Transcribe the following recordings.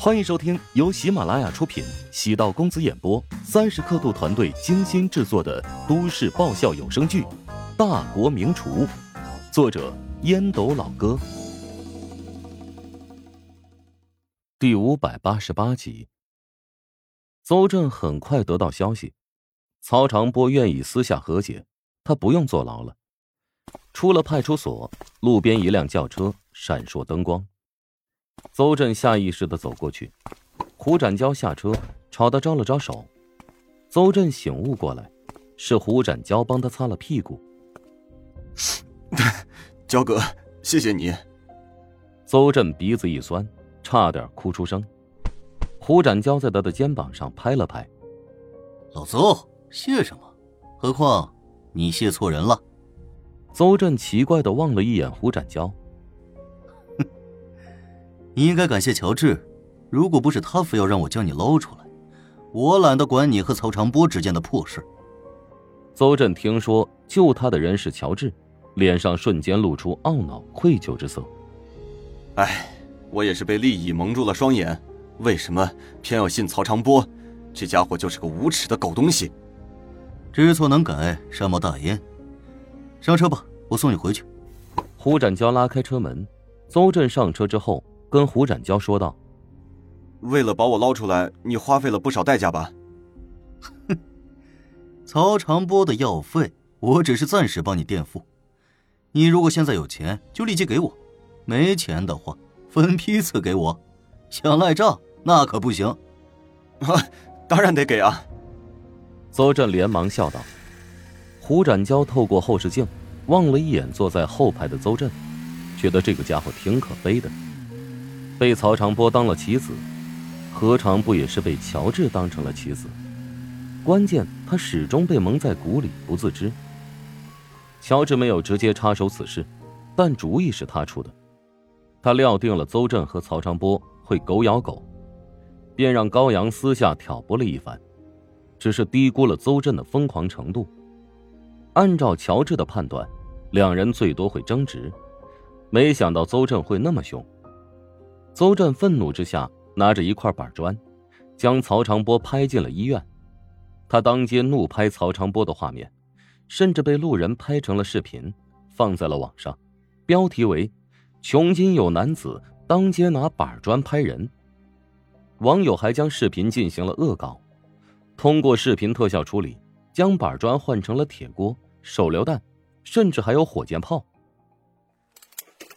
欢迎收听由喜马拉雅出品、喜道公子演播、三十刻度团队精心制作的都市爆笑有声剧《大国名厨》，作者烟斗老哥，第五百八十八集。邹震很快得到消息，曹长波愿意私下和解，他不用坐牢了。出了派出所，路边一辆轿车闪烁灯光。邹震下意识的走过去，胡展娇下车，朝他招了招手。邹震醒悟过来，是胡展娇帮他擦了屁股。焦哥，谢谢你。邹震鼻子一酸，差点哭出声。胡展娇在他的肩膀上拍了拍：“老邹，谢什么？何况你谢错人了。”邹震奇怪的望了一眼胡展娇。你应该感谢乔治，如果不是他非要让我将你捞出来，我懒得管你和曹长波之间的破事。邹震听说救他的人是乔治，脸上瞬间露出懊恼、愧疚之色。哎，我也是被利益蒙住了双眼，为什么偏要信曹长波？这家伙就是个无耻的狗东西。知错能改，善莫大焉。上车吧，我送你回去。胡展娇拉开车门，邹震上车之后。跟胡展娇说道：“为了把我捞出来，你花费了不少代价吧？”“哼，曹长波的药费，我只是暂时帮你垫付。你如果现在有钱，就立即给我；没钱的话，分批次给我。想赖账，那可不行。”“啊，当然得给啊！”邹震连忙笑道。胡展娇透过后视镜望了一眼坐在后排的邹震，觉得这个家伙挺可悲的。被曹长波当了棋子，何尝不也是被乔治当成了棋子？关键他始终被蒙在鼓里，不自知。乔治没有直接插手此事，但主意是他出的。他料定了邹震和曹长波会狗咬狗，便让高阳私下挑拨了一番，只是低估了邹震的疯狂程度。按照乔治的判断，两人最多会争执，没想到邹震会那么凶。邹震愤怒之下，拿着一块板砖，将曹长波拍进了医院。他当街怒拍曹长波的画面，甚至被路人拍成了视频，放在了网上，标题为“穷津有男子当街拿板砖拍人”。网友还将视频进行了恶搞，通过视频特效处理，将板砖换成了铁锅、手榴弹，甚至还有火箭炮。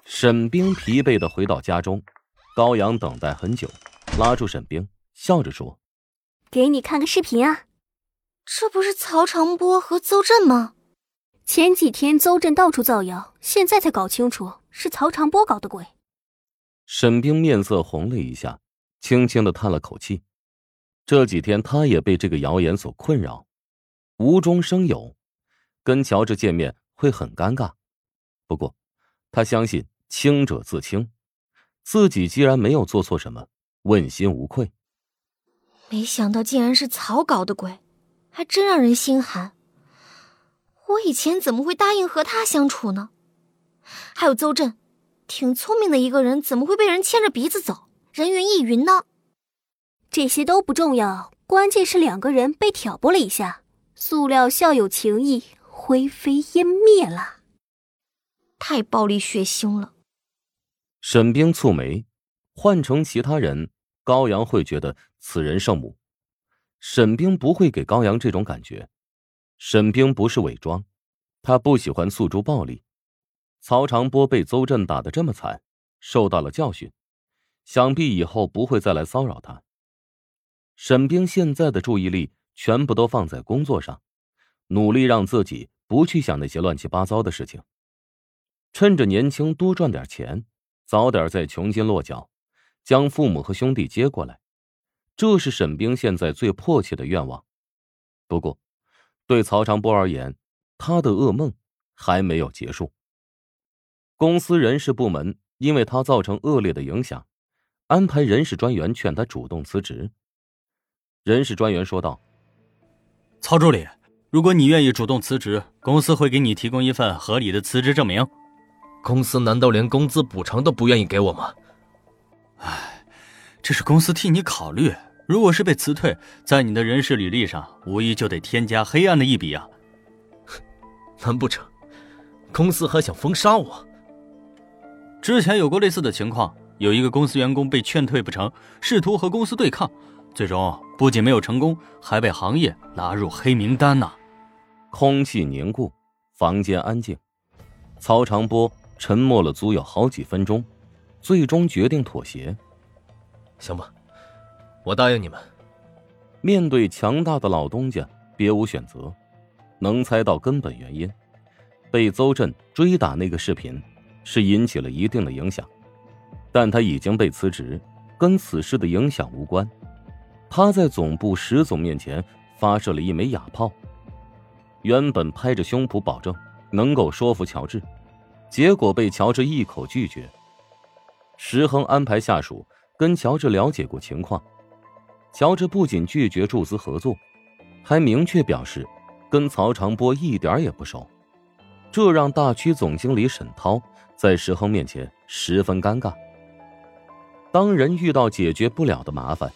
沈冰疲惫的回到家中。高阳等待很久，拉住沈冰，笑着说：“给你看个视频啊，这不是曹长波和邹震吗？前几天邹震到处造谣，现在才搞清楚是曹长波搞的鬼。”沈冰面色红了一下，轻轻的叹了口气。这几天他也被这个谣言所困扰，无中生有，跟乔治见面会很尴尬。不过，他相信清者自清。自己既然没有做错什么，问心无愧。没想到竟然是草搞的鬼，还真让人心寒。我以前怎么会答应和他相处呢？还有邹震，挺聪明的一个人，怎么会被人牵着鼻子走，人云亦云呢？这些都不重要，关键是两个人被挑拨了一下，塑料校友情谊灰飞烟灭了，太暴力血腥了。沈冰蹙眉，换成其他人，高阳会觉得此人圣母。沈冰不会给高阳这种感觉。沈冰不是伪装，他不喜欢诉诸暴力。曹长波被邹震打得这么惨，受到了教训，想必以后不会再来骚扰他。沈冰现在的注意力全部都放在工作上，努力让自己不去想那些乱七八糟的事情，趁着年轻多赚点钱。早点在穷津落脚，将父母和兄弟接过来，这是沈冰现在最迫切的愿望。不过，对曹长波而言，他的噩梦还没有结束。公司人事部门因为他造成恶劣的影响，安排人事专员劝他主动辞职。人事专员说道：“曹助理，如果你愿意主动辞职，公司会给你提供一份合理的辞职证明。”公司难道连工资补偿都不愿意给我吗？唉，这是公司替你考虑。如果是被辞退，在你的人事履历上，无疑就得添加黑暗的一笔啊！难不成公司还想封杀我？之前有过类似的情况，有一个公司员工被劝退不成，试图和公司对抗，最终不仅没有成功，还被行业拉入黑名单呢。空气凝固，房间安静，曹长波沉默了足有好几分钟，最终决定妥协。行吧。我答应你们。面对强大的老东家，别无选择。能猜到根本原因，被邹震追打那个视频是引起了一定的影响，但他已经被辞职，跟此事的影响无关。他在总部石总面前发射了一枚哑炮，原本拍着胸脯保证能够说服乔治，结果被乔治一口拒绝。石恒安排下属跟乔治了解过情况。乔治不仅拒绝注资合作，还明确表示跟曹长波一点也不熟，这让大区总经理沈涛在石恒面前十分尴尬。当人遇到解决不了的麻烦，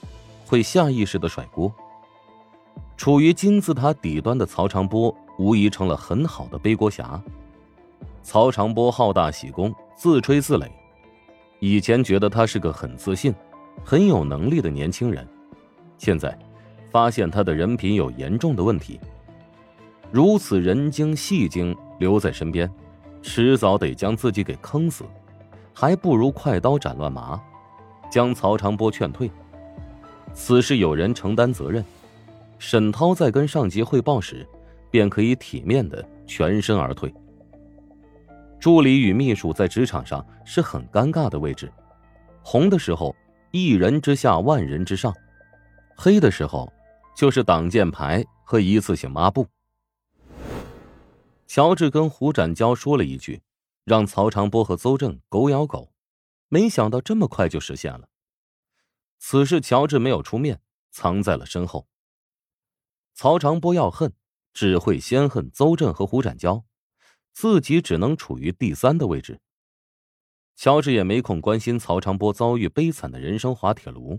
会下意识的甩锅。处于金字塔底端的曹长波无疑成了很好的背锅侠。曹长波好大喜功，自吹自擂，以前觉得他是个很自信、很有能力的年轻人。现在，发现他的人品有严重的问题。如此人精戏精留在身边，迟早得将自己给坑死，还不如快刀斩乱麻，将曹长波劝退。此事有人承担责任，沈涛在跟上级汇报时，便可以体面的全身而退。助理与秘书在职场上是很尴尬的位置，红的时候，一人之下，万人之上。黑的时候，就是挡箭牌和一次性抹布。乔治跟胡展娇说了一句，让曹长波和邹正狗咬狗，没想到这么快就实现了。此事乔治没有出面，藏在了身后。曹长波要恨，只会先恨邹正和胡展娇，自己只能处于第三的位置。乔治也没空关心曹长波遭遇悲惨的人生滑铁卢。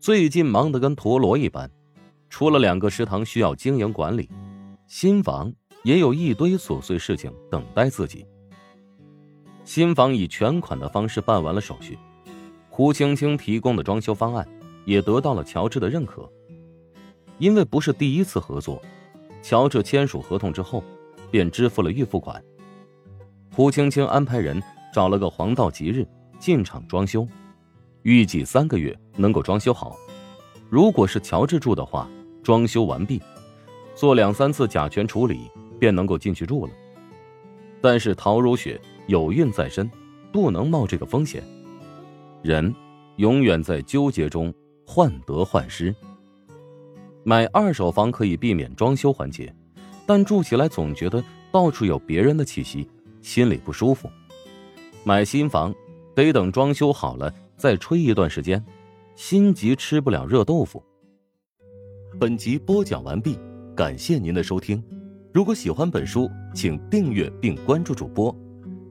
最近忙得跟陀螺一般，除了两个食堂需要经营管理，新房也有一堆琐碎事情等待自己。新房以全款的方式办完了手续，胡青青提供的装修方案也得到了乔治的认可。因为不是第一次合作，乔治签署合同之后，便支付了预付款。胡青青安排人找了个黄道吉日进场装修。预计三个月能够装修好，如果是乔治住的话，装修完毕，做两三次甲醛处理便能够进去住了。但是陶如雪有孕在身，不能冒这个风险。人永远在纠结中患得患失。买二手房可以避免装修环节，但住起来总觉得到处有别人的气息，心里不舒服。买新房得等装修好了。再吹一段时间，心急吃不了热豆腐。本集播讲完毕，感谢您的收听。如果喜欢本书，请订阅并关注主播。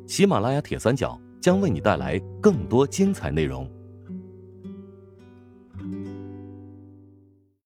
喜马拉雅铁三角将为你带来更多精彩内容。